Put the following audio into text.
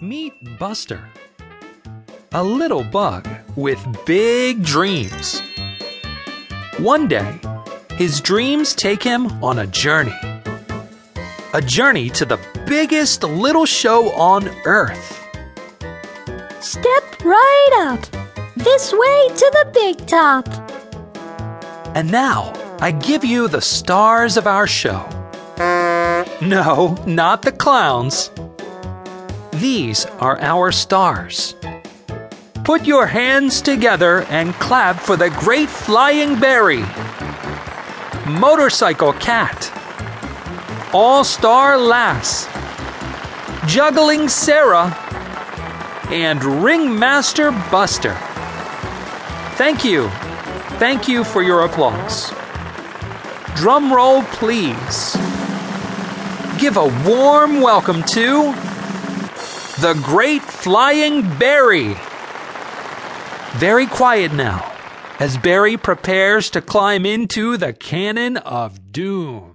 Meet Buster, a little bug with big dreams. One day, his dreams take him on a journey. A journey to the biggest little show on earth. Step right up. This way to the big top. And now, I give you the stars of our show. No, not the clowns. These are our stars. Put your hands together and clap for the great flying Barry, Motorcycle Cat, All Star Lass, Juggling Sarah, and Ringmaster Buster. Thank you. Thank you for your applause. Drum roll, please. Give a warm welcome to the Great Flying Barry. Very quiet now as Barry prepares to climb into the cannon of doom.